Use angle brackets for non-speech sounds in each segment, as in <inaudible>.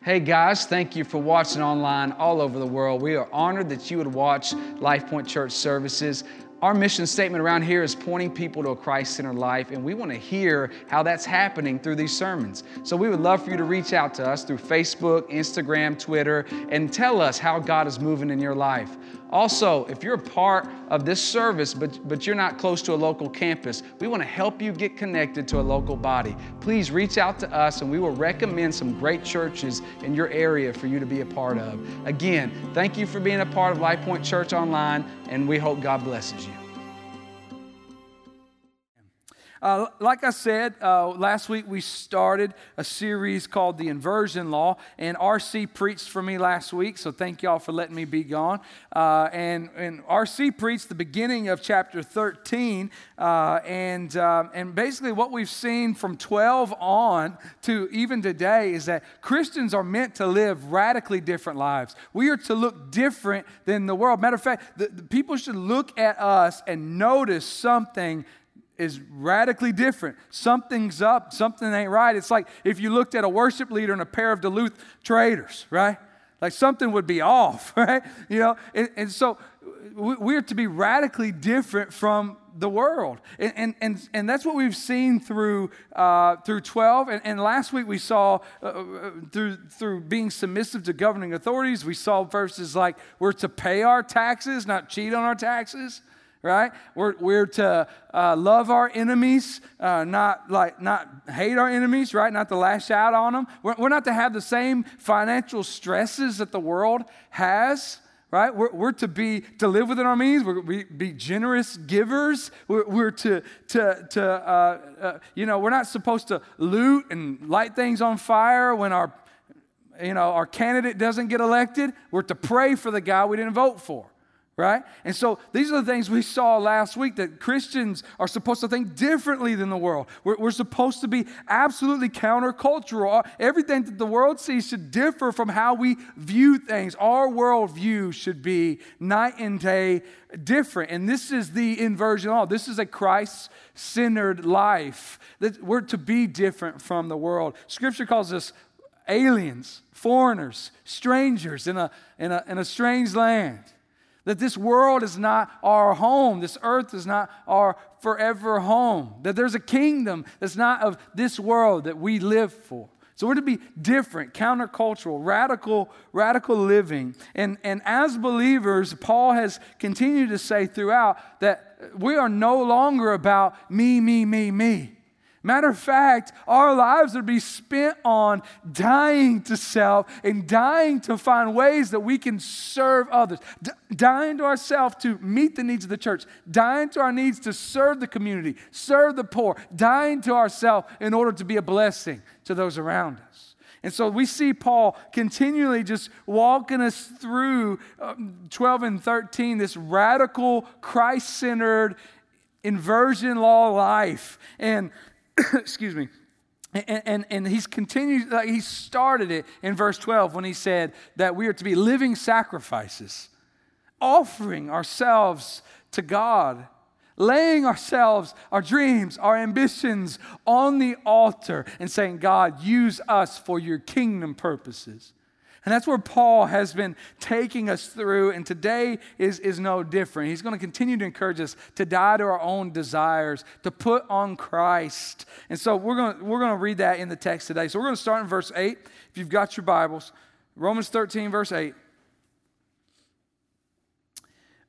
Hey guys, thank you for watching online all over the world. We are honored that you would watch LifePoint Church services. Our mission statement around here is pointing people to a Christ centered life, and we want to hear how that's happening through these sermons. So we would love for you to reach out to us through Facebook, Instagram, Twitter, and tell us how God is moving in your life. Also, if you're a part of this service, but, but you're not close to a local campus, we want to help you get connected to a local body. Please reach out to us and we will recommend some great churches in your area for you to be a part of. Again, thank you for being a part of LifePoint Church Online, and we hope God blesses you. Uh, like I said, uh, last week we started a series called The Inversion Law, and RC preached for me last week, so thank y'all for letting me be gone. Uh, and, and RC preached the beginning of chapter 13, uh, and, um, and basically what we've seen from 12 on to even today is that Christians are meant to live radically different lives. We are to look different than the world. Matter of fact, the, the people should look at us and notice something is radically different. Something's up, something ain't right. It's like if you looked at a worship leader and a pair of Duluth traders, right? Like something would be <laughs> off, right? You know, and, and so we're to be radically different from the world. And, and, and, and that's what we've seen through, uh, through 12. And, and last week we saw uh, uh, through, through being submissive to governing authorities, we saw verses like we're to pay our taxes, not cheat on our taxes right? We're, we're to uh, love our enemies, uh, not like not hate our enemies, right? Not to lash out on them. We're, we're not to have the same financial stresses that the world has. Right? We're, we're to be to live within our means. We're to be generous givers. We're, we're to to to uh, uh, you know we're not supposed to loot and light things on fire when our you know our candidate doesn't get elected. We're to pray for the guy we didn't vote for right? And so these are the things we saw last week that Christians are supposed to think differently than the world. We're, we're, supposed to be absolutely countercultural. Everything that the world sees should differ from how we view things. Our worldview should be night and day different. And this is the inversion law. This is a Christ centered life that we're to be different from the world. Scripture calls us aliens, foreigners, strangers in a, in a, in a strange land. That this world is not our home. This earth is not our forever home. That there's a kingdom that's not of this world that we live for. So we're to be different, countercultural, radical, radical living. And, and as believers, Paul has continued to say throughout that we are no longer about me, me, me, me. Matter of fact, our lives would be spent on dying to self and dying to find ways that we can serve others, D- dying to ourselves to meet the needs of the church, dying to our needs to serve the community, serve the poor, dying to ourselves in order to be a blessing to those around us. And so we see Paul continually just walking us through um, 12 and 13, this radical, Christ centered, inversion law life. And <coughs> excuse me. And, and, and, he's continued, like he started it in verse 12 when he said that we are to be living sacrifices, offering ourselves to God, laying ourselves, our dreams, our ambitions on the altar, and saying, God, use us for your kingdom purposes. And that's where Paul has been taking us through, and today is, is no different. He's going to continue to encourage us to die to our own desires, to put on Christ. And so we're going to, we're going to read that in the text today. So we're going to start in verse 8. If you've got your Bibles, Romans 13, verse 8.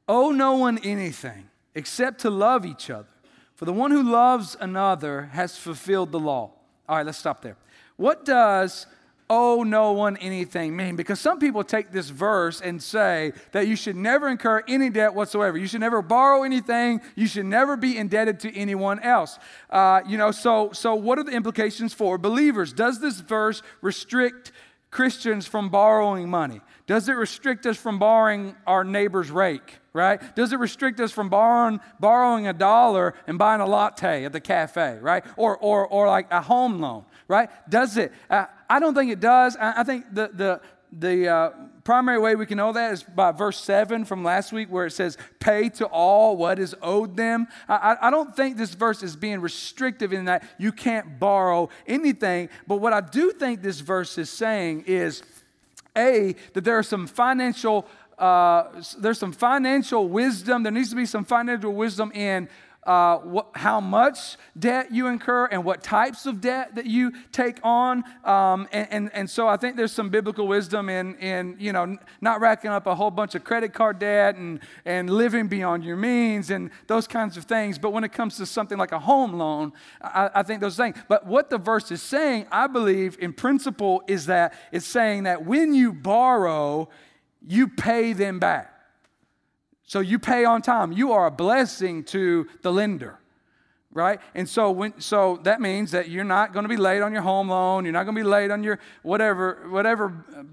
Owe no one anything except to love each other. For the one who loves another has fulfilled the law. All right, let's stop there. What does owe no one anything mean? Because some people take this verse and say that you should never incur any debt whatsoever. You should never borrow anything. You should never be indebted to anyone else. Uh, you know, so so what are the implications for believers? Does this verse restrict Christians from borrowing money? Does it restrict us from borrowing our neighbor's rake? Right? Does it restrict us from borrowing, borrowing a dollar and buying a latte at the cafe? Right? Or, or, or like a home loan? Right? Does it? Uh, I don't think it does. I, I think the, the, the uh, primary way we can know that is by verse 7 from last week, where it says, Pay to all what is owed them. I, I don't think this verse is being restrictive in that you can't borrow anything. But what I do think this verse is saying is, A, that there are some financial. Uh, there's some financial wisdom. There needs to be some financial wisdom in uh, how much debt you incur and what types of debt that you take on. Um, and, and, and, so I think there's some biblical wisdom in, in, you know, not racking up a whole bunch of credit card debt and, and living beyond your means and those kinds of things. But when it comes to something like a home loan, I, I think those things. But what the verse is saying, I believe, in principle, is that it's saying that when you borrow, you pay them back. So you pay on time. You are a blessing to the lender, right? And so when so that means that you're not going to be late on your home loan. You're not going to be late on your whatever whatever uh,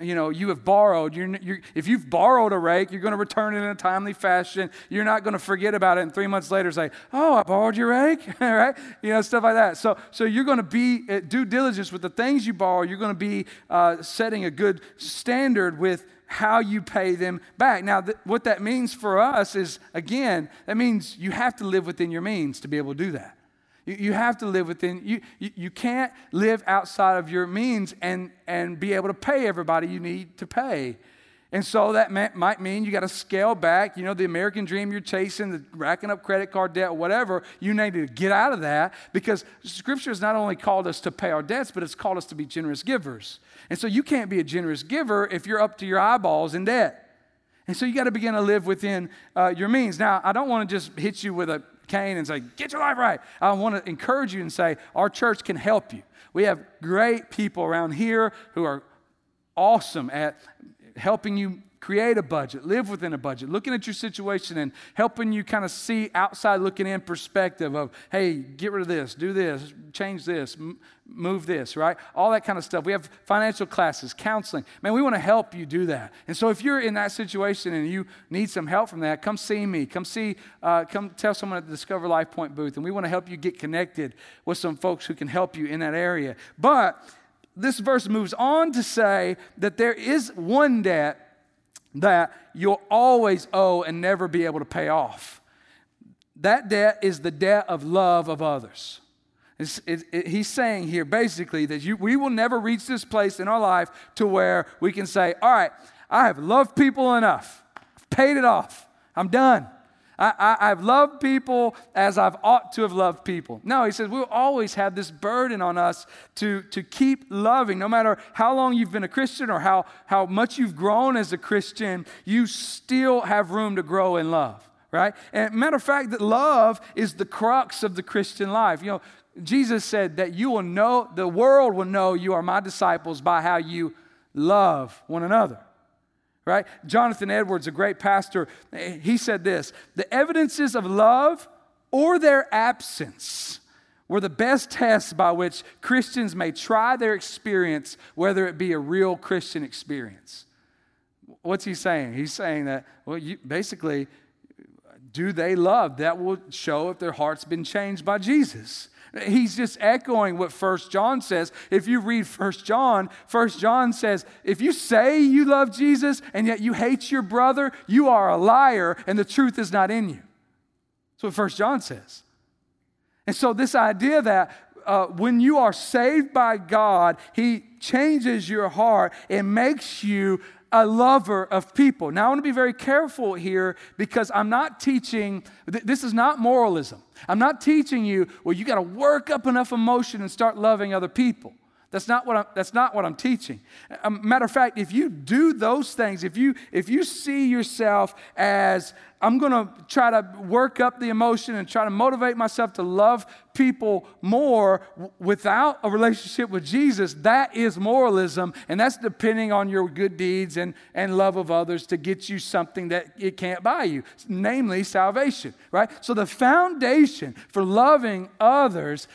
you know you have borrowed. You're, you're, if you've borrowed a rake, you're going to return it in a timely fashion. You're not going to forget about it and three months later say, "Oh, I borrowed your rake," <laughs> right? You know stuff like that. So so you're going to be uh, due diligence with the things you borrow. You're going to be uh, setting a good standard with how you pay them back. Now, th- what that means for us is, again, that means you have to live within your means to be able to do that. You, you have to live within, you, you, you can't live outside of your means and, and be able to pay everybody you need to pay. And so that might mean you got to scale back. You know, the American dream you're chasing, the racking up credit card debt, whatever, you need to get out of that because Scripture has not only called us to pay our debts, but it's called us to be generous givers. And so you can't be a generous giver if you're up to your eyeballs in debt. And so you got to begin to live within uh, your means. Now, I don't want to just hit you with a cane and say, get your life right. I want to encourage you and say, our church can help you. We have great people around here who are awesome at helping you create a budget, live within a budget, looking at your situation and helping you kind of see outside looking in perspective of, hey, get rid of this, do this, change this, m- move this, right? All that kind of stuff. We have financial classes, counseling. Man, we want to help you do that. And so if you're in that situation and you need some help from that, come see me. Come see, uh, come tell someone at the Discover LifePoint booth, and we want to help you get connected with some folks who can help you in that area. But this verse moves on to say that there is one debt that you'll always owe and never be able to pay off. That debt is the debt of love of others. It, it, he's saying here basically that you, we will never reach this place in our life to where we can say, All right, I have loved people enough, I've paid it off, I'm done. I, I, have loved people as I've ought to have loved people. No, he says we'll always have this burden on us to, to keep loving. No matter how long you've been a Christian or how, how much you've grown as a Christian, you still have room to grow in love, right? And matter of fact, that love is the crux of the Christian life. You know, Jesus said that you will know, the world will know you are my disciples by how you love one another right? Jonathan Edwards, a great pastor, he said this The evidences of love or their absence were the best tests by which Christians may try their experience, whether it be a real Christian experience. What's he saying? He's saying that, well, you, basically, do they love? That will show if their heart's been changed by Jesus. He's just echoing what First John says. If you read First John, First John says, if you say you love Jesus and yet you hate your brother, you are a liar and the truth is not in you. That's what First John says. And so this idea that uh, when you are saved by God, He changes your heart and makes you a lover of people. Now, I want to be very careful here because I'm not teaching, this is not moralism. I'm not teaching you, well, you got to work up enough emotion and start loving other people. That's not what I'm, that's not what I'm teaching. Um, matter of fact, if you do those things, if you, if you see yourself as, I'm going to try to work up the emotion and try to motivate myself to love people more without a relationship with Jesus, that is moralism. And that's depending on your good deeds and, and love of others to get you something that it can't buy you, namely salvation, right? So the foundation for loving others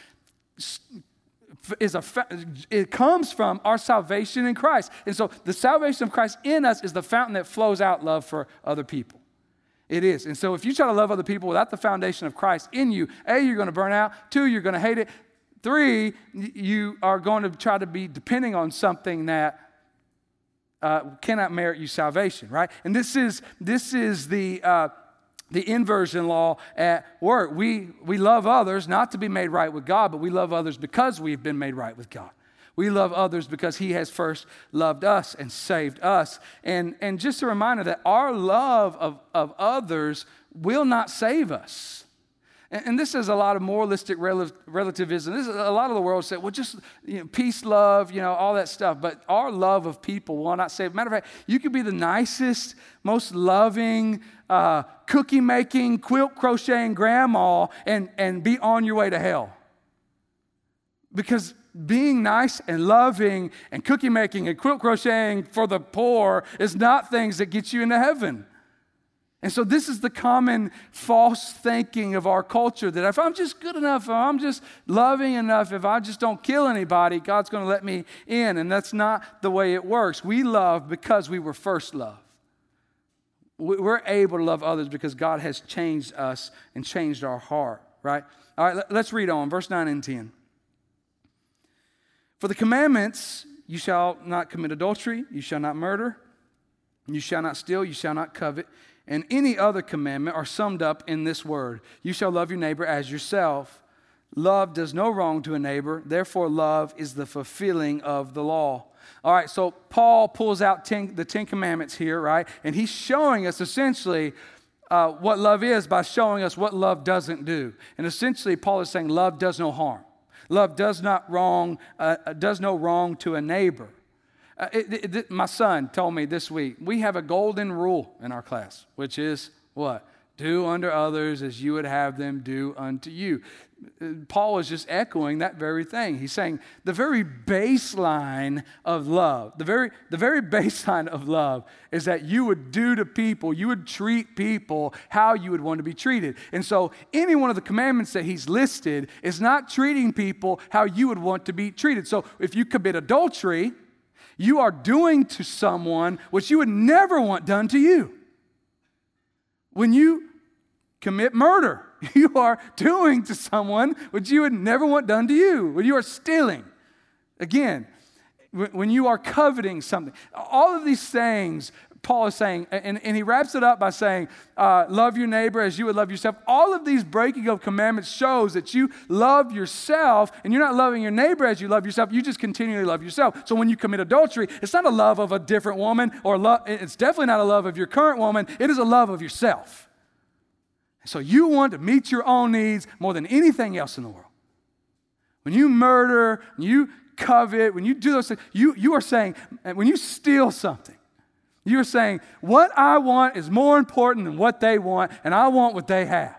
is a it comes from our salvation in Christ. And so the salvation of Christ in us is the fountain that flows out love for other people. It is. And so if you try to love other people without the foundation of Christ in you, A, you're going to burn out. Two, you're going to hate it. Three, you are going to try to be depending on something that uh, cannot merit you salvation, right? And this is, this is the, uh, the inversion law at work. We, we love others not to be made right with God, but we love others because we've been made right with God. We love others because He has first loved us and saved us. And, and just a reminder that our love of, of others will not save us. And, this is a lot of moralistic relativism. This is a lot of the world said, well, just you know, peace, love, you know, all that stuff. But our love of people will not save. Matter of fact, you could be the nicest, most loving, uh, cookie making, quilt crocheting grandma and, and be on your way to hell. Because being nice and loving and cookie making and quilt crocheting for the poor is not things that get you into heaven. And so, this is the common false thinking of our culture that if I'm just good enough, if I'm just loving enough, if I just don't kill anybody, God's going to let me in. And that's not the way it works. We love because we were first loved. We're able to love others because God has changed us and changed our heart, right? All right, let's read on, verse 9 and 10. For the commandments, you shall not commit adultery, you shall not murder, you shall not steal, you shall not covet and any other commandment are summed up in this word You shall love your neighbor as yourself. Love does no wrong to a neighbor, therefore, love is the fulfilling of the law. All right, so Paul pulls out ten, the Ten Commandments here, right? And he's showing us essentially uh, what love is by showing us what love doesn't do. And essentially, Paul is saying love does no harm. Love does not wrong, uh, does no wrong to a neighbor. Uh, it, it, my son told me this week we have a golden rule in our class, which is what? Do unto others as you would have them do unto you. Uh, Paul is just echoing that very thing. He's saying the very baseline of love, the very, the very <laughs> baseline of love is that you would do to people, you would treat people how you would want to be treated. And so, any one of the commandments that he's listed is not treating people how you would want to be treated. So, if you commit adultery, you are doing to someone what you would never want done to you. When you commit murder, <laughs> you are doing to someone what you would never want done to you. When you are stealing, again, when you are coveting something, all of these things Paul is saying, and, and he wraps it up by saying, uh, Love your neighbor as you would love yourself. All of these breaking of commandments shows that you love yourself and you're not loving your neighbor as you love yourself. You just continually love yourself. So when you commit adultery, it's not a love of a different woman or love, it's definitely not a love of your current woman, it is a love of yourself. So you want to meet your own needs more than anything else in the world. When you murder, when you covet, when you do those things, you, you are saying, when you steal something, you're saying, what I want is more important than what they want, and I want what they have.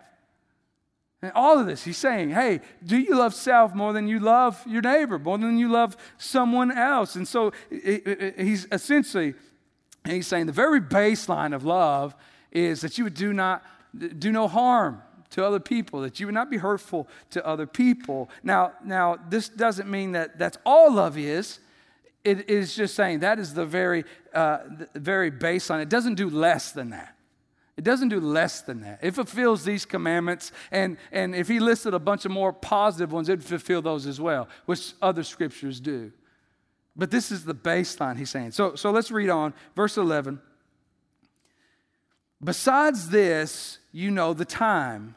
And all of this, he's saying, hey, do you love self more than you love your neighbor, more than you love someone else? And so he's essentially, he's saying the very baseline of love is that you would do not do no harm to other people, that you would not be hurtful to other people. Now, now this doesn't mean that that's all love is it is just saying that is the very, uh, the very baseline. It doesn't do less than that. It doesn't do less than that. It fulfills these commandments, and, and if he listed a bunch of more positive ones, it would fulfill those as well, which other scriptures do. But this is the baseline he's saying. So, so let's read on. Verse 11. Besides this, you know the time.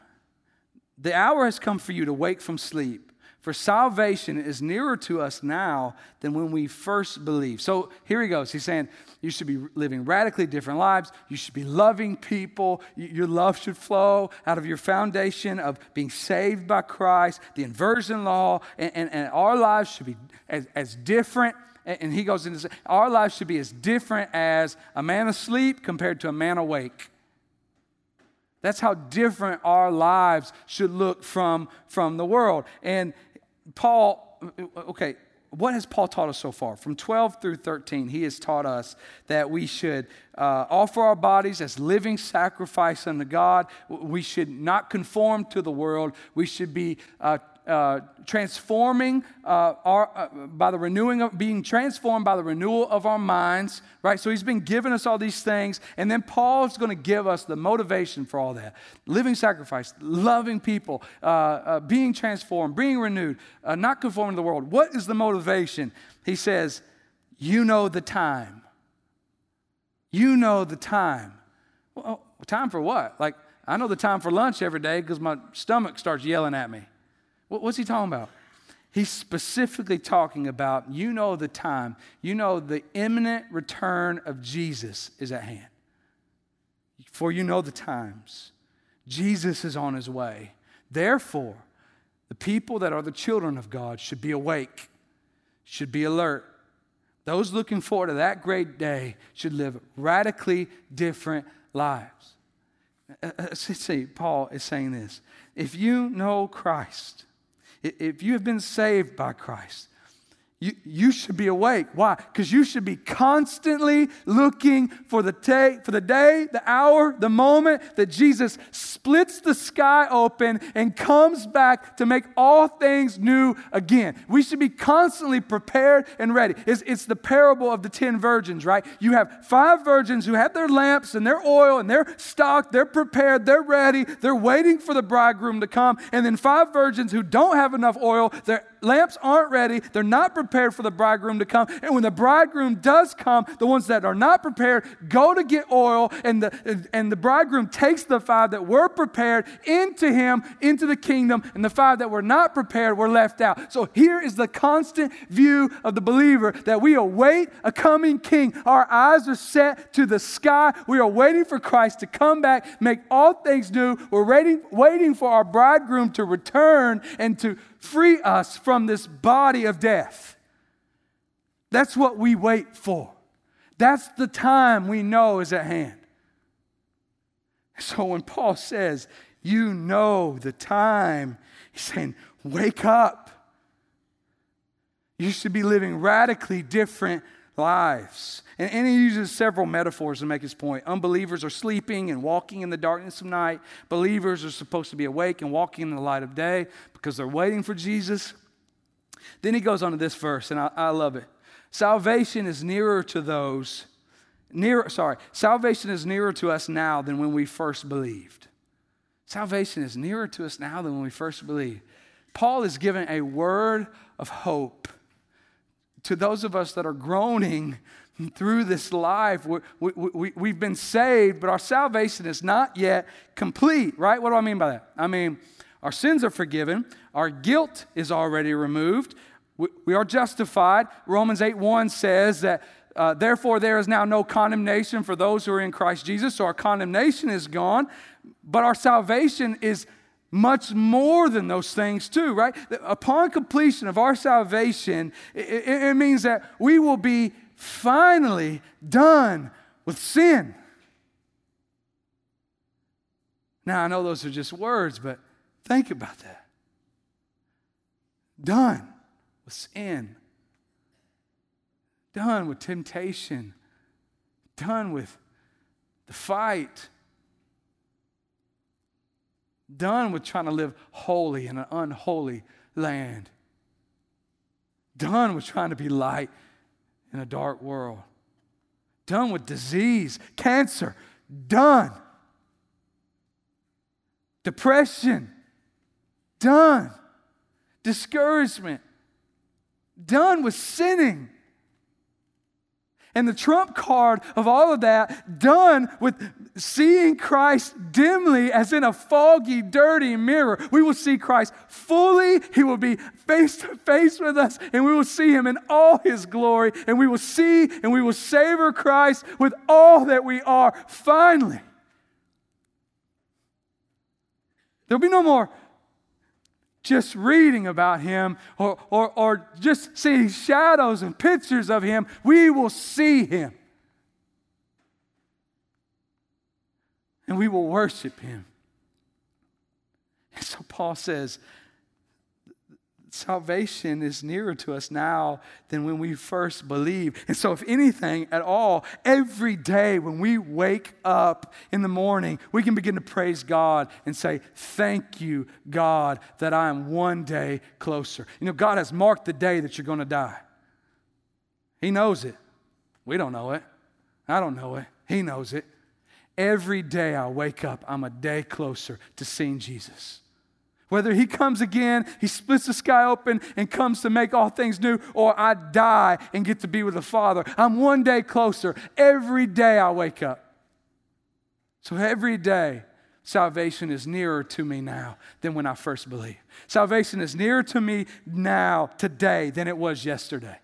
The hour has come for you to wake from sleep. For salvation is nearer to us now than when we first believed. So here he goes. He's saying you should be living radically different lives. You should be loving people. Your love should flow out of your foundation of being saved by Christ, the inversion law, and, and, and our lives should be as, as different. And he goes into our lives should be as different as a man asleep compared to a man awake. That's how different our lives should look from, from the world. And Paul, okay, what has Paul taught us so far? From 12 through 13, he has taught us that we should uh, offer our bodies as living sacrifice unto God. We should not conform to the world. We should be uh, uh, transforming uh, our, uh, by the renewing of being transformed by the renewal of our minds, right? So he's been giving us all these things, and then Paul's going to give us the motivation for all that: living sacrifice, loving people, uh, uh, being transformed, being renewed, not conforming to the world. What is the motivation? He says, "You know the time." You know the time. Well, time for what? Like, I know the time for lunch every day because my stomach starts yelling at me. What's he talking about? He's specifically talking about you know the time, you know the imminent return of Jesus is at hand. For you know the times. Jesus is on his way. Therefore, the people that are the children of God should be awake, should be alert. Those looking forward to that great day should live radically different lives. Uh, uh, see, Paul is saying this. If you know Christ, if you have been saved by Christ, you, you should be awake. Why? Because you should be constantly looking for the, day, for the day, the hour, the moment that Jesus splits the sky open and comes back to make all things new again. We should be constantly prepared and ready. It's, it's the parable of the 10 virgins, right? You have five virgins who have their lamps and their oil and they're stocked, they're prepared, they're ready, they're waiting for the bridegroom to come. And then five virgins who don't have enough oil, their lamps aren't ready, they're not prepared for the bridegroom to come. And when the bridegroom does come, the ones that are not prepared go to get oil, and the, and the bridegroom takes the five that were prepared into him, into the kingdom, and the five that were not prepared were left out. So here is the constant view of the believer that we await a coming king. Our eyes are set to the sky. We are waiting for Christ to come back, make all things new. We're waiting, waiting for our bridegroom to return and to free us from this body of death. That's what we wait for. That's the time we know is at hand. So when Paul says, You know the time, he's saying, Wake up. You should be living radically different lives. And, and, he uses several metaphors to make his point. Unbelievers are sleeping and walking in the darkness of night. Believers are supposed to be awake and walking in the light of day because they're waiting for Jesus. Then he goes on to this verse, and I, I love it. Salvation is nearer to those, near, sorry, salvation is nearer to us now than when we first believed. Salvation is nearer to us now than when we first believed. Paul is giving a word of hope to those of us that are groaning through this life. We, we, we, we've been saved, but our salvation is not yet complete, right? What do I mean by that? I mean, our sins are forgiven, our guilt is already removed, we are justified. Romans 8 1 says that, uh, therefore, there is now no condemnation for those who are in Christ Jesus. So our condemnation is gone, but our salvation is much more than those things, too, right? Upon completion of our salvation, it, it means that we will be finally done with sin. Now, I know those are just words, but think about that. Done with sin, done with temptation, done with the fight, done with trying to live holy in an unholy land, done with trying to be light in a dark world, done with disease, cancer, done. Depression, done. Discouragement, done with sinning. And the trump card of all of that, done with seeing Christ dimly as in a foggy, dirty mirror. We will see Christ fully. He will be face to face with us, and we will see Him in all His glory. And we will see and we will savor Christ with all that we are finally. There'll be no more just reading about him or, or, or just seeing shadows and pictures of him, we will see him. And we will worship him. And so Paul says, salvation is nearer to us now than when we first believed. And so, if anything at all, every day when we wake up in the morning, we can begin to praise God and say, Thank you, God, that I am one day closer. You know, God has marked the day that you're going to die. He knows it. We don't know it. I don't know it. He knows it. Every day I wake up, I'm a day closer to seeing Jesus. Whether he comes again, he splits the sky open and comes to make all things new, or I die and get to be with the Father. I'm one day closer. Every day I wake up. So every day, salvation is nearer to me now than when I first believed. Salvation is nearer to me now, today, than it was yesterday.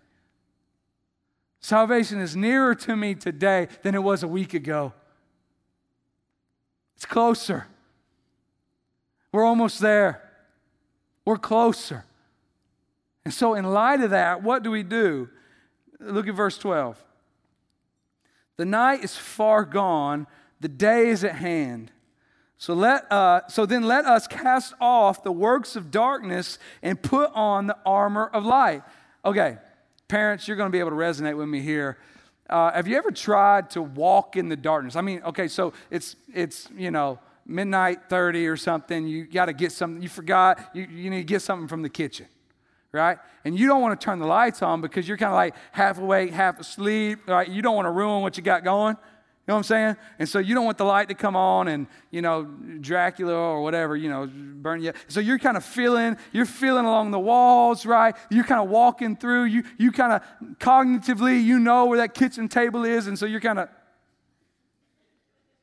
Salvation is nearer to me today than it was a week ago. It's closer. We're almost there. We're closer. And so, in light of that, what do we do? Look at verse 12. The night is far gone, the day is at hand. So, let, uh, so then let us cast off the works of darkness and put on the armor of light. Okay, parents, you're going to be able to resonate with me here. Uh, have you ever tried to walk in the darkness? I mean, okay, so it's, it's you know, midnight 30 or something, you got to get something, you forgot, you, you need to get something from the kitchen, right? And you don't want to turn the lights on because you're kind of like half awake, half asleep, right? You don't want to ruin what you got going. You know what I'm saying? And so you don't want the light to come on and, you know, Dracula or whatever, you know, burn you. So you're kind of feeling, you're feeling along the walls, right? You're kind of walking through. You, you kind of cognitively, you know where that kitchen table is. And so you're kind of,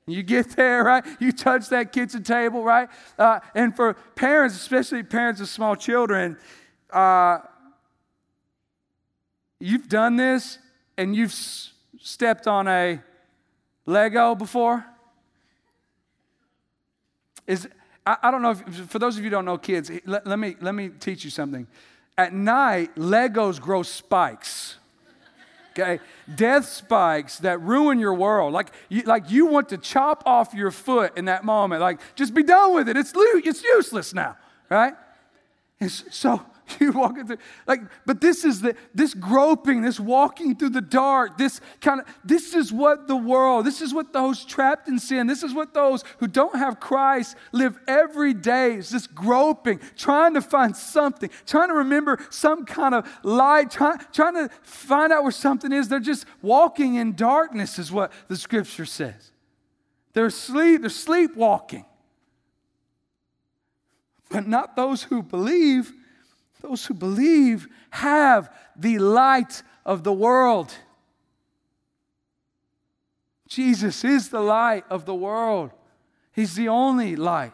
you get there, right? You touch that kitchen table, right? Uh, and for parents, especially parents of small children, uh, you've done this and you've s- stepped on a Lego before? Is I, I don't know if, for those of you don't know kids, let, let, me, let me teach you something. At night, Legos grow spikes okay? Death spikes that ruin your world. Like you, like you want to chop off your foot in that moment. Like, just be done with it. It's, it's useless now, right? And so <laughs> you walking through like but this is the this groping this walking through the dark this kind of this is what the world this is what those trapped in sin this is what those who don't have christ live every day is this groping trying to find something trying to remember some kind of light try, trying to find out where something is they're just walking in darkness is what the scripture says they're asleep they're sleepwalking but not those who believe. Those who believe have the light of the world. Jesus is the light of the world. He's the only light.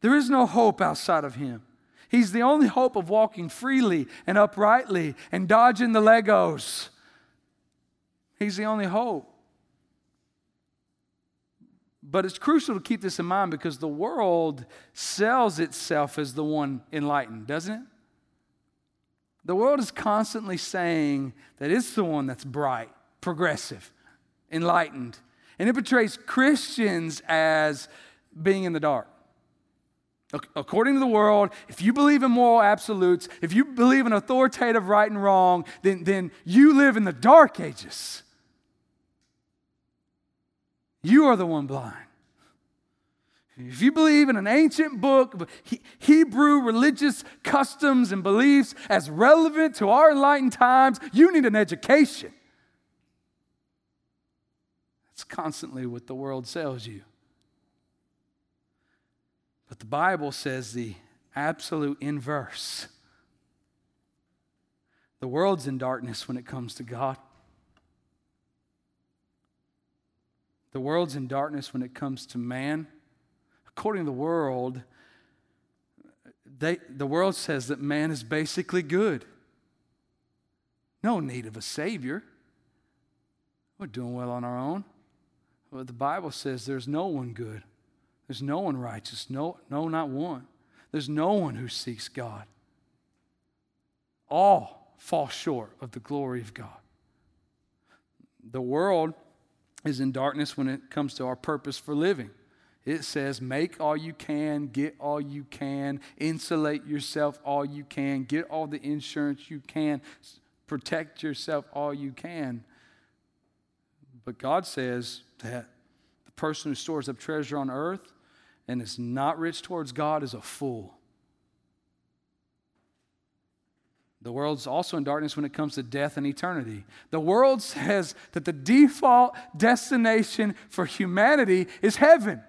There is no hope outside of Him. He's the only hope of walking freely and uprightly and dodging the Legos. He's the only hope. But it's crucial to keep this in mind because the world sells itself as the one enlightened, doesn't it? The world is constantly saying that it's the one that's bright, progressive, enlightened. And it portrays Christians as being in the dark. According to the world, if you believe in moral absolutes, if you believe in authoritative right and wrong, then, then you live in the dark ages. You are the one blind. If you believe in an ancient book of Hebrew religious customs and beliefs as relevant to our enlightened times, you need an education. That's constantly what the world sells you. But the Bible says the absolute inverse. The world's in darkness when it comes to God. The world's in darkness when it comes to man. According to the world, they, the world says that man is basically good. No need of a Savior. We're doing well on our own. But the Bible says there's no one good. There's no one righteous. No, no, not one. There's no one who seeks God. All fall short of the glory of God. The world is in darkness when it comes to our purpose for living. It says, make all you can, get all you can, insulate yourself all you can, get all the insurance you can, protect yourself all you can. But God says that the person who stores up treasure on earth and is not rich towards God is a fool. The world's also in darkness when it comes to death and eternity. The world says that the default destination for humanity is heaven.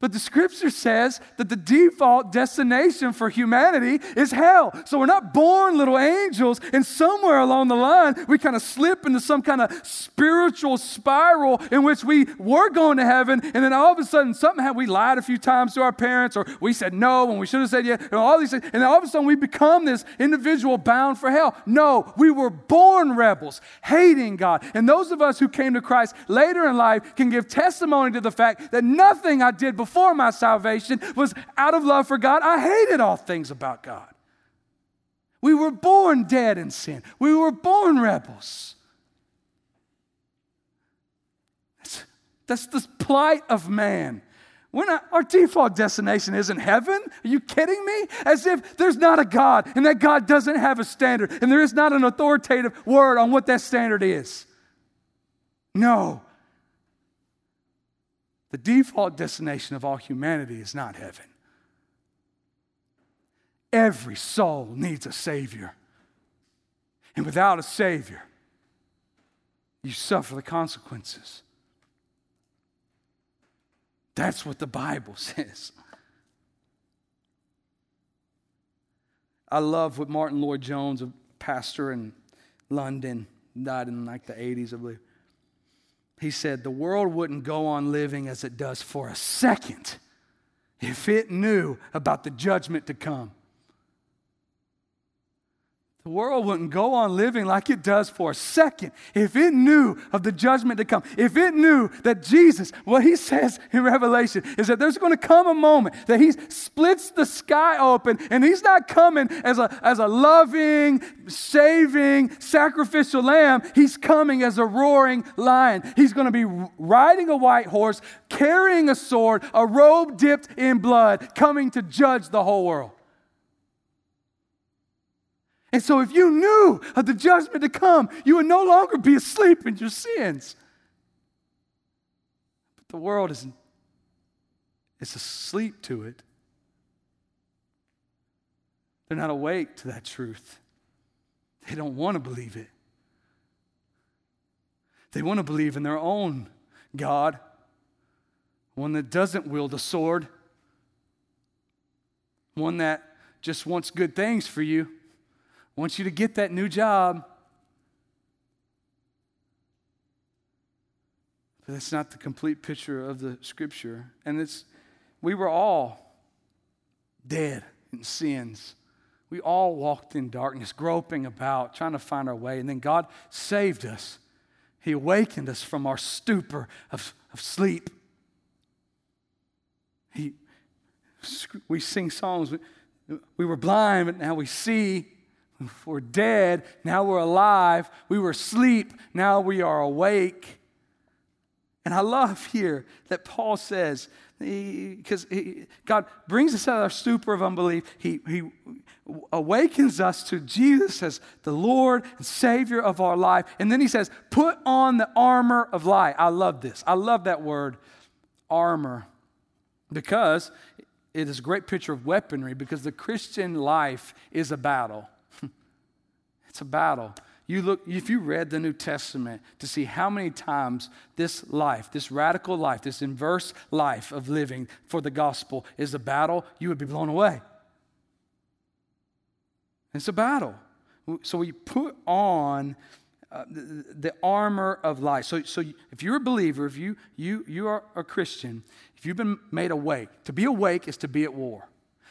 But the scripture says that the default destination for humanity is hell. So we're not born little angels, and somewhere along the line, we kind of slip into some kind of spiritual spiral in which we were going to heaven, and then all of a sudden, somehow we lied a few times to our parents, or we said no when we should have said yes, and all these things, and then all of a sudden we become this individual bound for hell. No, we were born rebels, hating God. And those of us who came to Christ later in life can give testimony to the fact that nothing I did before before my salvation was out of love for God. I hated all things about God. We were born dead in sin, we were born rebels. That's, that's the plight of man. We're not, our default destination isn't heaven. Are you kidding me? As if there's not a God and that God doesn't have a standard and there is not an authoritative word on what that standard is. No, the default destination of all humanity is not heaven. Every soul needs a Savior. And without a Savior, you suffer the consequences. That's what the Bible <laughs> says. I love what Martyn Lloyd-Jones, a pastor in London, died in like the 80s, I believe he said, the world wouldn't go on living as it does for a second if it knew about the judgment to come. The world wouldn't go on living like it does for a second if it knew of the judgment to come. If it knew that Jesus, what he <laughs> says in Revelation is that there's going to come a moment that he splits the sky open and he's not coming as a, as a loving, saving, sacrificial lamb. He's coming as a roaring lion. He's going to be riding a white horse, carrying a sword, a robe dipped in blood, coming to judge the whole world. And so, if you knew of the judgment to come, you would no longer be asleep in your sins. But the world is, is asleep to it. They're not awake to that truth. They don't want to believe it. They want to believe in their own God, one that doesn't wield a sword, one that just wants good things for you wants you to get that new job. But that's not the complete picture of the scripture. And it's we were all dead in sins. We all walked in darkness, groping about, trying to find our way. And then God saved us. He awakened us from our stupor of, of sleep. He, we sing songs. We were blind, but now we see. We're dead, now we're alive. We were asleep, now we are awake. And I love here that Paul says, because God brings us out of our stupor of unbelief. He, he awakens us to Jesus as the Lord and Savior of our life. And then he says, put on the armor of light. I love this. I love that word, armor, because it is a great picture of weaponry, because the Christian life is a battle. It's a battle. You look, if you read the New Testament to see how many times this life, this radical life, this inverse life of living for the gospel is a battle, you would be blown away. It's a battle. So we put on uh, the, the, armor of life. So, so if you're a believer, if you, you, you are a Christian, if you've been made awake, to be awake is to be at war.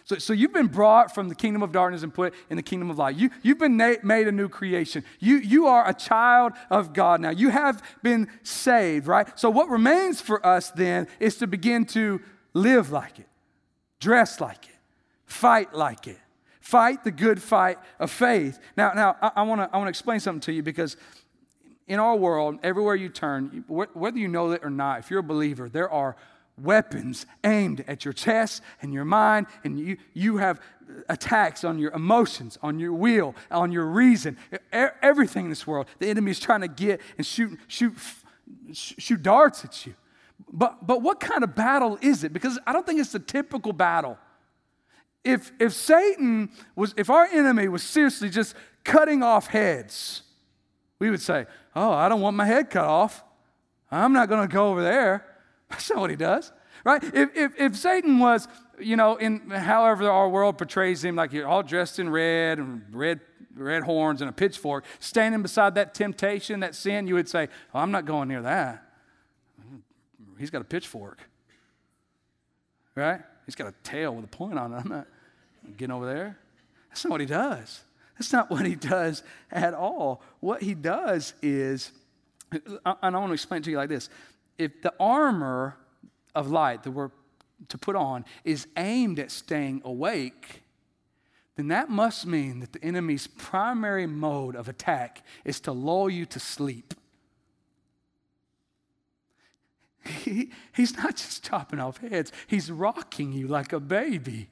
So, so you've been brought from the kingdom of darkness and put in the kingdom of light. You, you've been na- made a new creation. You, you are a child of God now. You have been saved, right? So what remains for us then is to begin to live like it, dress like it, fight like it. Fight the good fight of faith. Now, now I, I want to I wanna explain something to you because in our world, everywhere you turn, whether you know it or not, if you're a believer, there are weapons aimed at your chest and your mind, and you, you have attacks on your emotions, on your will, on your reason, everything in this world. The enemy is trying to get and shoot, shoot, shoot darts at you. But, but what kind of battle is it? Because I don't think it's a typical battle. If, if Satan was, if our enemy was seriously just cutting off heads, we would say, Oh, I don't want my head cut off. I'm not going to go over there. That's not what he does. right? If, if, if Satan was, you know, in however our world portrays him, like you're all dressed in red and red, red horns and a pitchfork, standing beside that temptation, that sin, you would say, oh, I'm not going near that. He's got a pitchfork, right? He's got a tail with a point on it. I'm not getting over there. That's not what he does. That's not what he does at all. What he does is, and I want to explain to you like this if the armor of light that we're to put on is aimed at staying awake, then that must mean that the enemy's primary mode of attack is to lull you to sleep. He, he's not just chopping off heads, he's rocking you like a baby.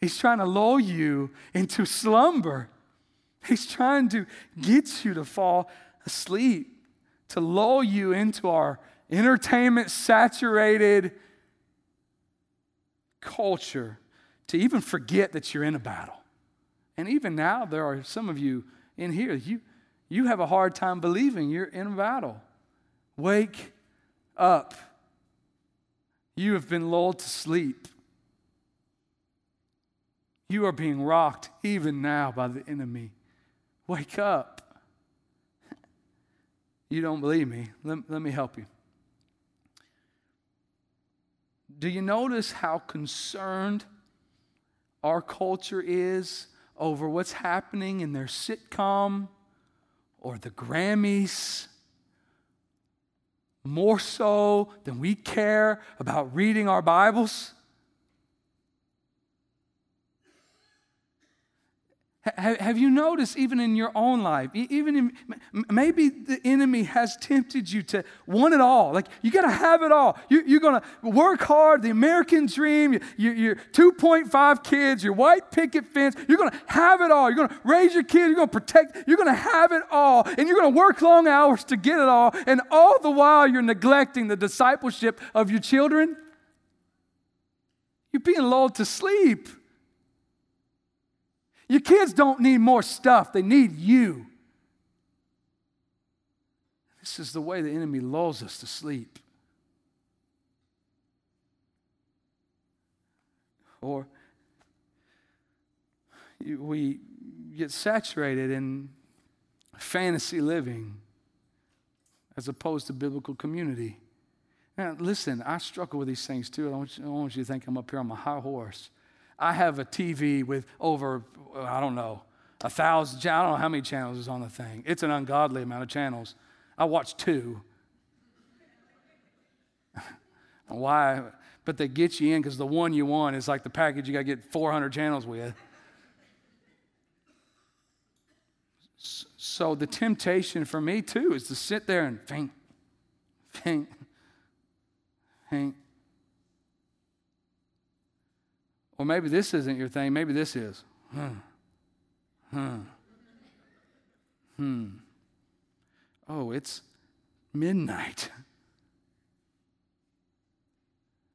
He's trying to lull you into slumber. He's trying to get you to fall asleep, to lull you into our entertainment saturated culture, to even forget that you're in a battle. And even now, there are some of you in here, you, you have a hard time believing you're in a battle. Wake up. You have been lulled to sleep. You are being rocked even now by the enemy. Wake up. You don't believe me? Let, let me help you. Do you notice how concerned our culture is over what's happening in their sitcom or the Grammys? More so than we care about reading our Bibles? Have you noticed, even in your own life, even in, maybe the enemy has tempted you to want it all? Like, you got to have it all. You, are going to work hard, the American dream, your, your 2.5 kids, your white picket fence. You're going to have it all. You're going to raise your kids, you're going to protect, you're going to have it all. And you're going to work long hours to get it all. And all the while, you're neglecting the discipleship of your children. You're being lulled to sleep. Your kids don't need more stuff, they need you. This is the way the enemy lulls us to sleep. Or we get saturated in fantasy living as opposed to biblical community. Now, listen, I struggle with these things too. I I want you to think I'm up here on my high horse. I have a TV with over, I don't know, a thousand, I don't know how many channels is on the thing. It's an ungodly amount of channels. I watch two. <laughs> Why? But they get you in because the one you want is like the package you got to get 400 channels with. So the temptation for me too is to sit there and think, think, think. Or maybe this isn't your thing, maybe this is. Hmm. Hmm. Hmm. Oh, it's midnight.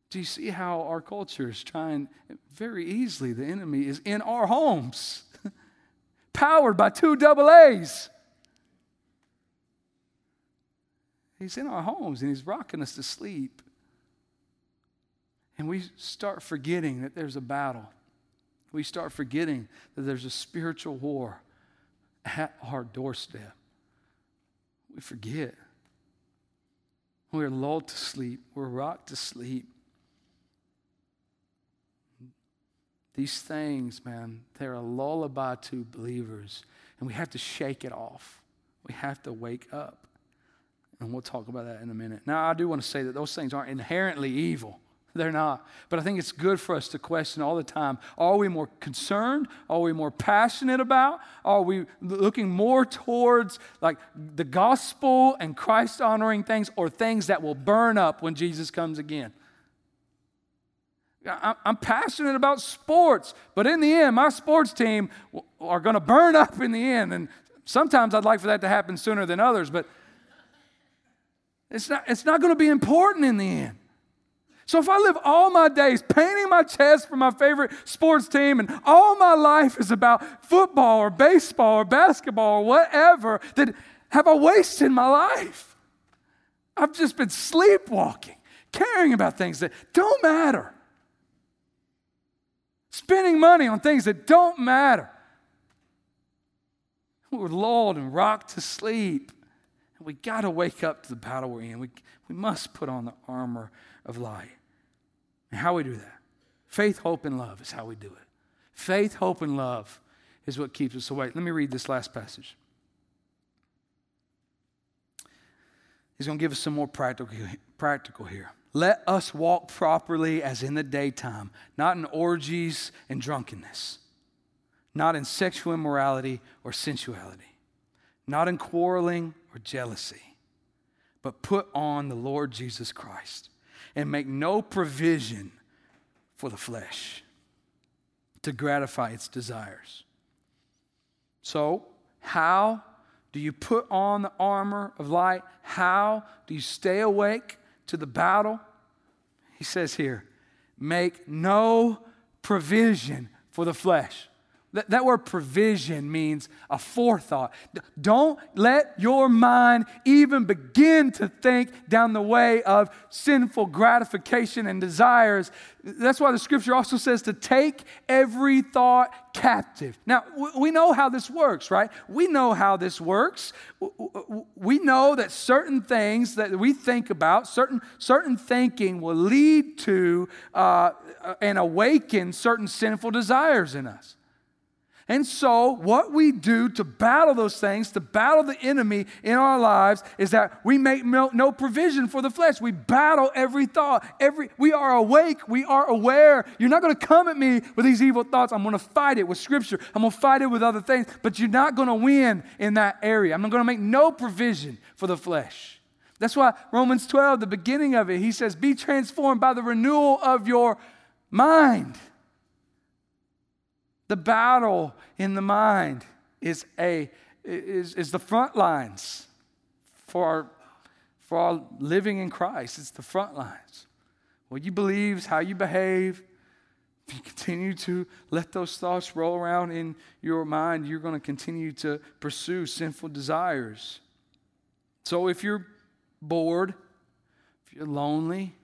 Do you see how our culture is trying very easily? The enemy is in our homes, <laughs> powered by two double A's. He's in our homes and he's rocking us to sleep. And we start forgetting that there's a battle. We start forgetting that there's a spiritual war at our doorstep. We forget. We're lulled to sleep, we're rocked to sleep. These things, man, they're a lullaby to believers, and we have to shake it off. We have to wake up. And we'll talk about that in a minute. Now, I do want to say that those things aren't inherently evil. They're not. But I think it's good for us to question all the time are we more concerned? Are we more passionate about? Are we looking more towards like the gospel and Christ honoring things or things that will burn up when Jesus comes again? I'm passionate about sports, but in the end, my sports team are going to burn up in the end. And sometimes I'd like for that to happen sooner than others, but it's not, it's not going to be important in the end. So if I live all my days painting my chest for my favorite sports team and all my life is about football or baseball or basketball or whatever, then have I wasted my life? I've just been sleepwalking, caring about things that don't matter, spending money on things that don't matter. We're lulled and rocked to sleep. We got to wake up to the battle we're in. We, we must put on the armor of light. And how we do that? Faith, hope, and love is how we do it. Faith, hope, and love is what keeps us awake. Let me read this last passage. He's going to give us some more practical, practical here. Let us walk properly as in the daytime, not in orgies and drunkenness, not in sexual immorality or sensuality, not in quarreling or jealousy, but put on the Lord Jesus Christ and make no provision for the flesh to gratify its desires. So, how do you put on the armor of light? How do you stay awake to the battle? He says here, make no provision for the flesh. That, that word provision means a forethought. Don't let your mind even begin to think down the way of sinful gratification and desires. That's why the scripture also says to take every thought captive. Now, we know how this works, right? We know how this works. We know that certain things that we think about, certain, certain thinking will lead to uh, and awaken certain sinful desires in us. And so, what we do to battle those things, to battle the enemy in our lives, is that we make no, provision for the flesh. We battle every thought. Every we are awake. We are aware. You're not going to come at me with these evil thoughts. I'm going to fight it with Scripture. I'm going to fight it with other things. But you're not going to win in that area. I'm going to make no provision for the flesh. That's why Romans 12, the beginning of it, he says, "Be transformed by the renewal of your mind." The battle in the mind is, a, is, is the front lines for our, for our living in Christ. It's the front lines. What you believe is how you behave. If you continue to let those thoughts roll around in your mind, you're going to continue to pursue sinful desires. So if you're bored, if you're lonely,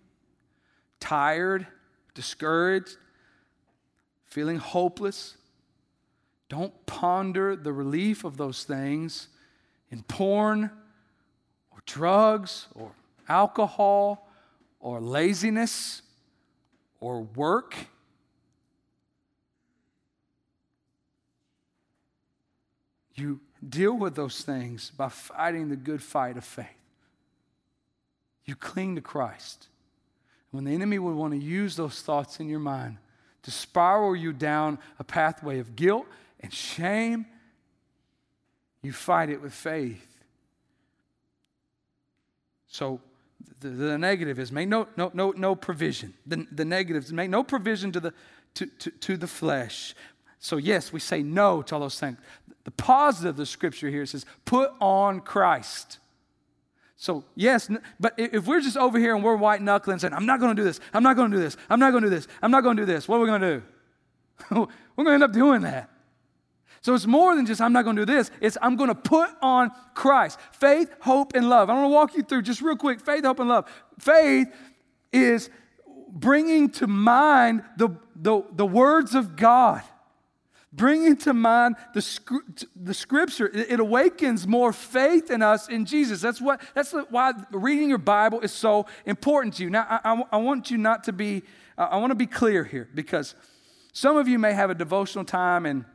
tired, discouraged, feeling hopeless, don't ponder the relief of those things in porn or drugs or alcohol or laziness or work. You deal with those things by fighting the good fight of faith. You cling to Christ. When the enemy would want to use those thoughts in your mind to spiral you down a pathway of guilt and shame, you fight it with faith. So the, the negative is make no, no, no, no provision. The, the negative is make no provision to the, to, to, to the flesh. So, yes, we say no to all those things. The positive of the scripture here says, put on Christ. So, yes, but if we're just over here and we're white knuckling saying, I'm not going to do this, I'm not going to do this, I'm not going to do this, I'm not going to do this, what are we going to do? <laughs> we're going to end up doing that. So it's more than just, I'm not going to do this. It's, I'm going to put on Christ. Faith, hope, and love. I want to walk you through just real quick faith, hope, and love. Faith is bringing to mind the, the, the words of God. Bringing to mind the, the scripture, it awakens more faith in us in Jesus. That's, what, that's why reading your Bible is so important to you. Now, I, I, I want you not to be, I want to be clear here because some of you may have a devotional time and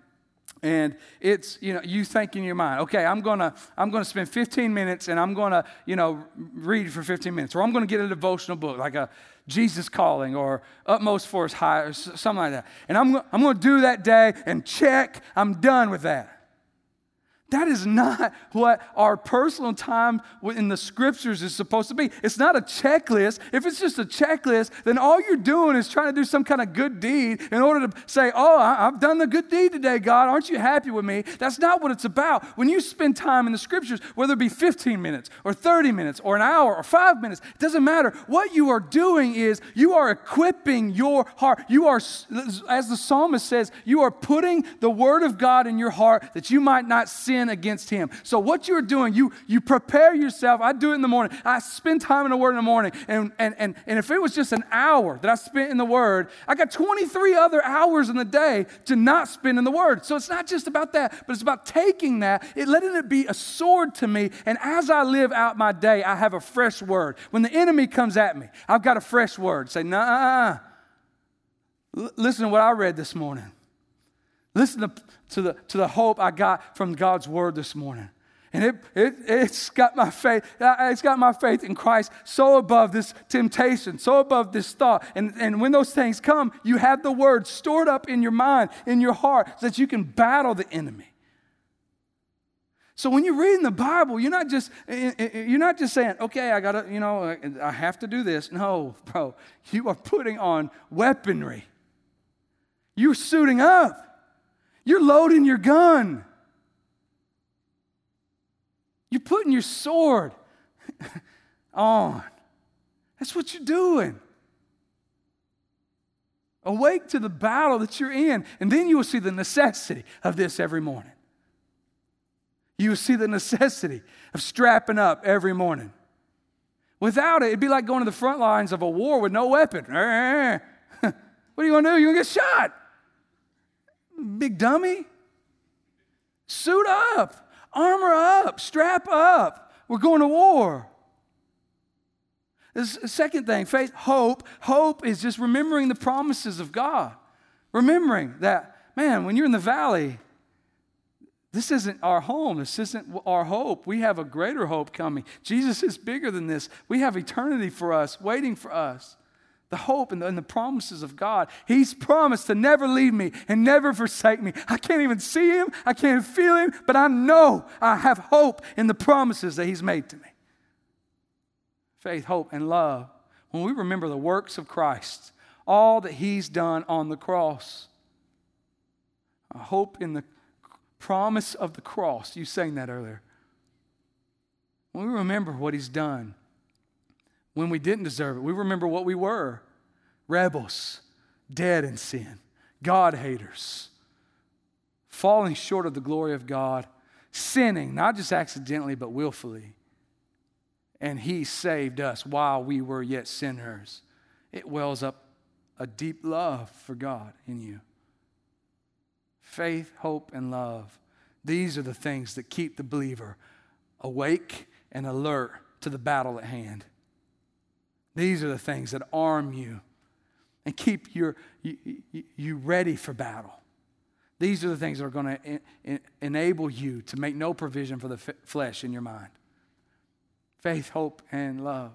and it's you know you think in your mind okay i'm gonna i'm gonna spend 15 minutes and i'm gonna you know read for 15 minutes or i'm gonna get a devotional book like a jesus calling or utmost for his highest or something like that. And i'm, I'm gonna do that day and check i'm done with that that is not <laughs> what our personal time in the scriptures is supposed to be. It's not a checklist. If it's just a checklist, then all you're doing is trying to do some kind of good deed in order to say, Oh, I've done the good deed today, God. Aren't you happy with me? That's not what it's about. When you spend time in the scriptures, whether it be 15 minutes or 30 minutes or an hour or five minutes, it doesn't matter. What you are doing is you are equipping your heart. You are, as the psalmist says, you are putting the word of God in your heart that you might not sin sin against him. So what you're doing, you you prepare yourself. I do it in the morning. I spend time in the word in the morning. And and and, and if it was just an hour that I spent in the word, I got 23 other hours in the day to not spend in the word. So it's not just about that, but it's about taking that, it letting it be a sword to me. And as I live out my day, I have a fresh word. When the enemy comes at me, I've got a fresh word. Say, nah. L- listen to what I read this morning. Listen to, to, the, to the hope I got from God's word this morning. And it, it, it's got my faith, uh, it's got my faith in Christ so above this temptation, so above this thought. And, and when those things come, you have the word stored up in your mind, in your heart, so that you can battle the enemy. So when you're reading the Bible, you're not just eh, eh, eh, you're not just saying, "Okay, I got to, you know, I have to do this." No, bro. You are putting on weaponry. You're suiting up. You're loading your gun. You're putting your sword <laughs> on. That's what you're doing. Awake to the battle that you're in, and then you will see the necessity of this every morning. You will see the necessity of strapping up every morning. Without it, it'd be like going to the front lines of a war with no weapon. <laughs> what are you going to do? You're going to get shot. Big dummy. Suit up, armor up, strap up. We're going to war. The second thing, faith, hope. Hope is just remembering the promises of God. Remembering that, man, when you're in the valley, this isn't our home. This isn't our hope. We have a greater hope coming. Jesus is bigger than this. We have eternity for us, waiting for us the hope and the, and the, promises of God. He's promised to never leave me and never forsake me. I can't even see him, I can't feel him, but I know I have hope in the promises that he's made to me. Faith, hope, and love. When we remember the works of Christ, all that he's done on the cross, I hope in the promise of the cross. You sang that earlier. When we remember what he's done, when we didn't deserve it. We remember what we were rebels, dead in sin, God haters, falling short of the glory of God, sinning, not just accidentally, but willfully. And He saved us while we were yet sinners. It wells up a deep love for God in you. Faith, hope, and love. These are the things that keep the believer awake and alert to the battle at hand. These are the things that arm you and keep your, you, you ready for battle. These are the things that are going to enable you to make no provision for the f- flesh in your mind faith, hope, and love.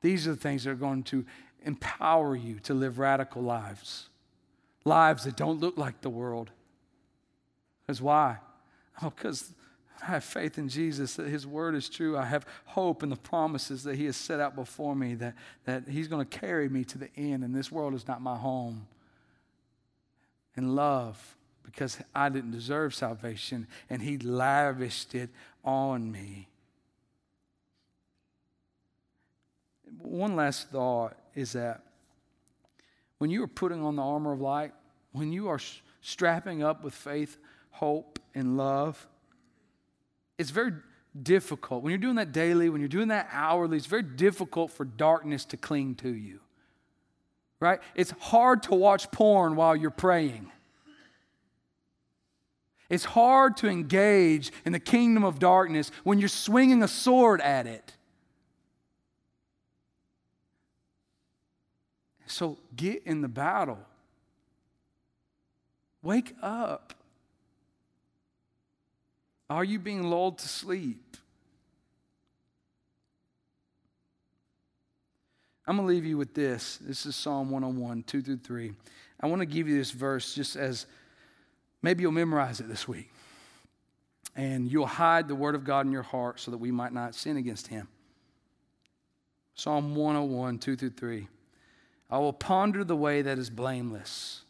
These are the things that are going to empower you to live radical lives, lives that don't look like the world. Because why? Oh, because I have faith in Jesus that His word is true. I have hope in the promises that He has set out before me, that, that He's going to carry me to the end, and this world is not my home. And love, because I didn't deserve salvation, and He lavished it on me. One last thought is that when you are putting on the armor of light, when you are strapping up with faith, hope, and love, it's very difficult. When you're doing that daily, when you're doing that hourly, it's very difficult for darkness to cling to you. Right? It's hard to watch porn while you're praying. It's hard to engage in the kingdom of darkness when you're swinging a sword at it. So get in the battle. Wake up. Are you being lulled to sleep? I'm going to leave you with this. This is Psalm 101, 2 through 3. I want to give you this verse just as maybe you'll memorize it this week. And you'll hide the word of God in your heart so that we might not sin against him. Psalm 101, 2 through 3. I will ponder the way that is blameless.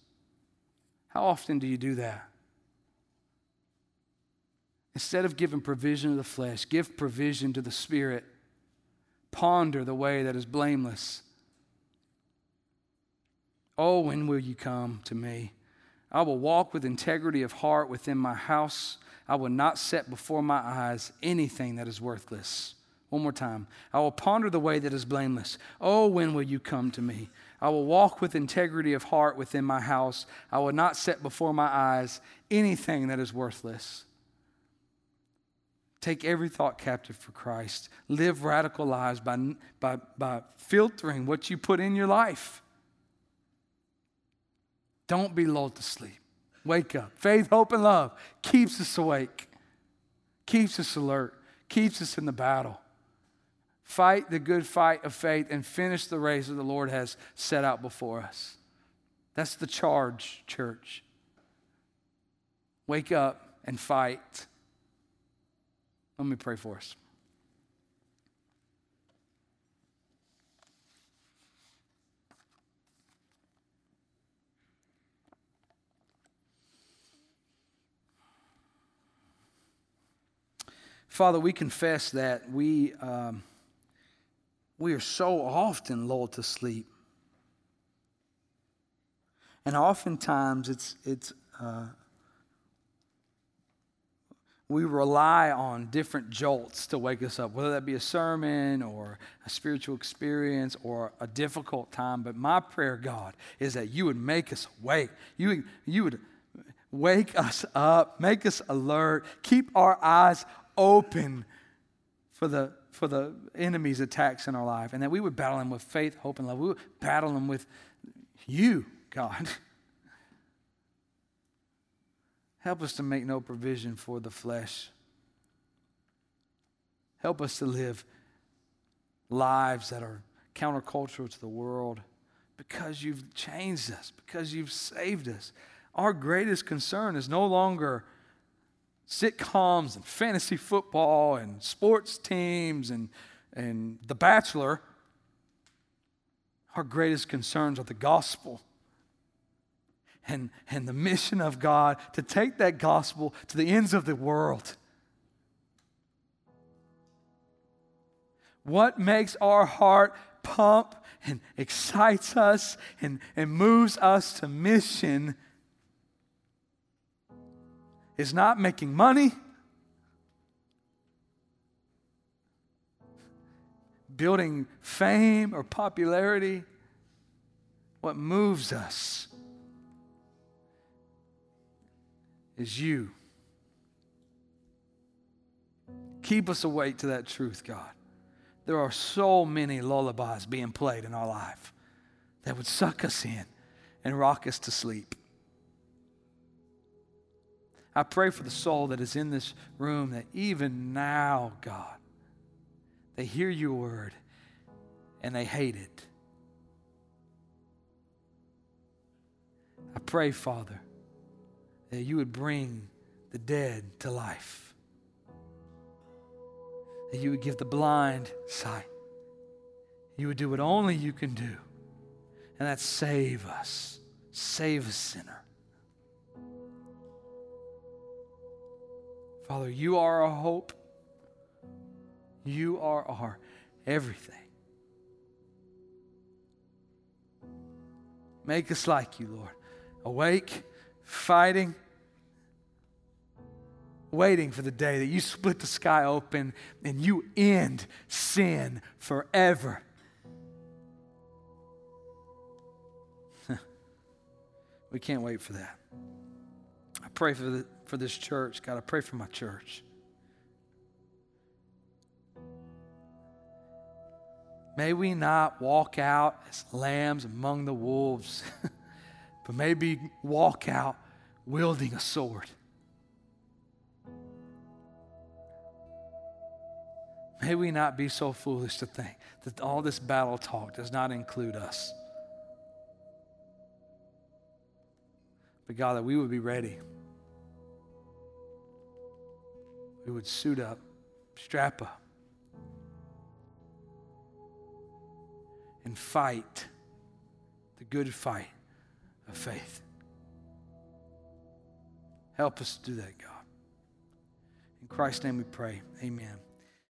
How often do you do that? Instead of giving provision to the flesh, give provision to the spirit. Ponder the way that is blameless. Oh, when will you come to me? I will walk with integrity of heart within my house. I will not set before my eyes anything that is worthless. One more time. I will ponder the way that is blameless. Oh, when will you come to me? I will walk with integrity of heart within my house. I will not set before my eyes anything that is worthless. Take every thought captive for Christ. Live radical lives by, by, by filtering what you put in your life. Don't be lulled to sleep. Wake up. Faith, hope, and love keeps us awake, keeps us alert, keeps us in the battle. Fight the good fight of faith and finish the race that the Lord has set out before us. That's the charge, church. Wake up and fight. Let me pray for us. Father, we confess that we, um, we are so often lulled to sleep. And oftentimes it's, it's uh, we rely on different jolts to wake us up, whether that be a sermon or a spiritual experience or a difficult time. But my prayer, God, is that you would make us awake. You, you would wake us up, make us alert, keep our eyes open for the, for the enemy's attacks in our life, and that we would battle them with faith, hope, and love. We would battle them with you, God. <laughs> Help us to make no provision for the flesh. Help us to live lives that are countercultural to the world because you've changed us, because you've saved us. Our greatest concern is no longer sitcoms and fantasy football and sports teams and, and The Bachelor. Our greatest concerns are the gospel and, and the mission of God to take that gospel to the ends of the world. What makes our heart pump and excites us and, and moves us to mission is not making money, building fame or popularity. What moves us is you. Keep us awake to that truth, God. There are so many lullabies being played in our life that would suck us in and rock us to sleep. I pray for the soul that is in this room that even now, God, they hear your word and they hate it. I pray, Father, that you would bring the dead to life, that you would give the blind sight. You would do what only you can do, and that's save us, save a sinner. Father, you are our hope. You are our everything. Make us like you, Lord. Awake, fighting, waiting for the day that you split the sky open and you end sin forever. <laughs> we can't wait for that. I pray for the for this church. God, I pray for my church. May we not walk out as lambs among the wolves, <laughs> but maybe walk out wielding a sword. May we not be so foolish to think that all this battle talk does not include us. But God, that we would be ready. we would suit up, strap up, and fight the good fight of faith. Help us do that, God. In Christ's name we pray. Amen.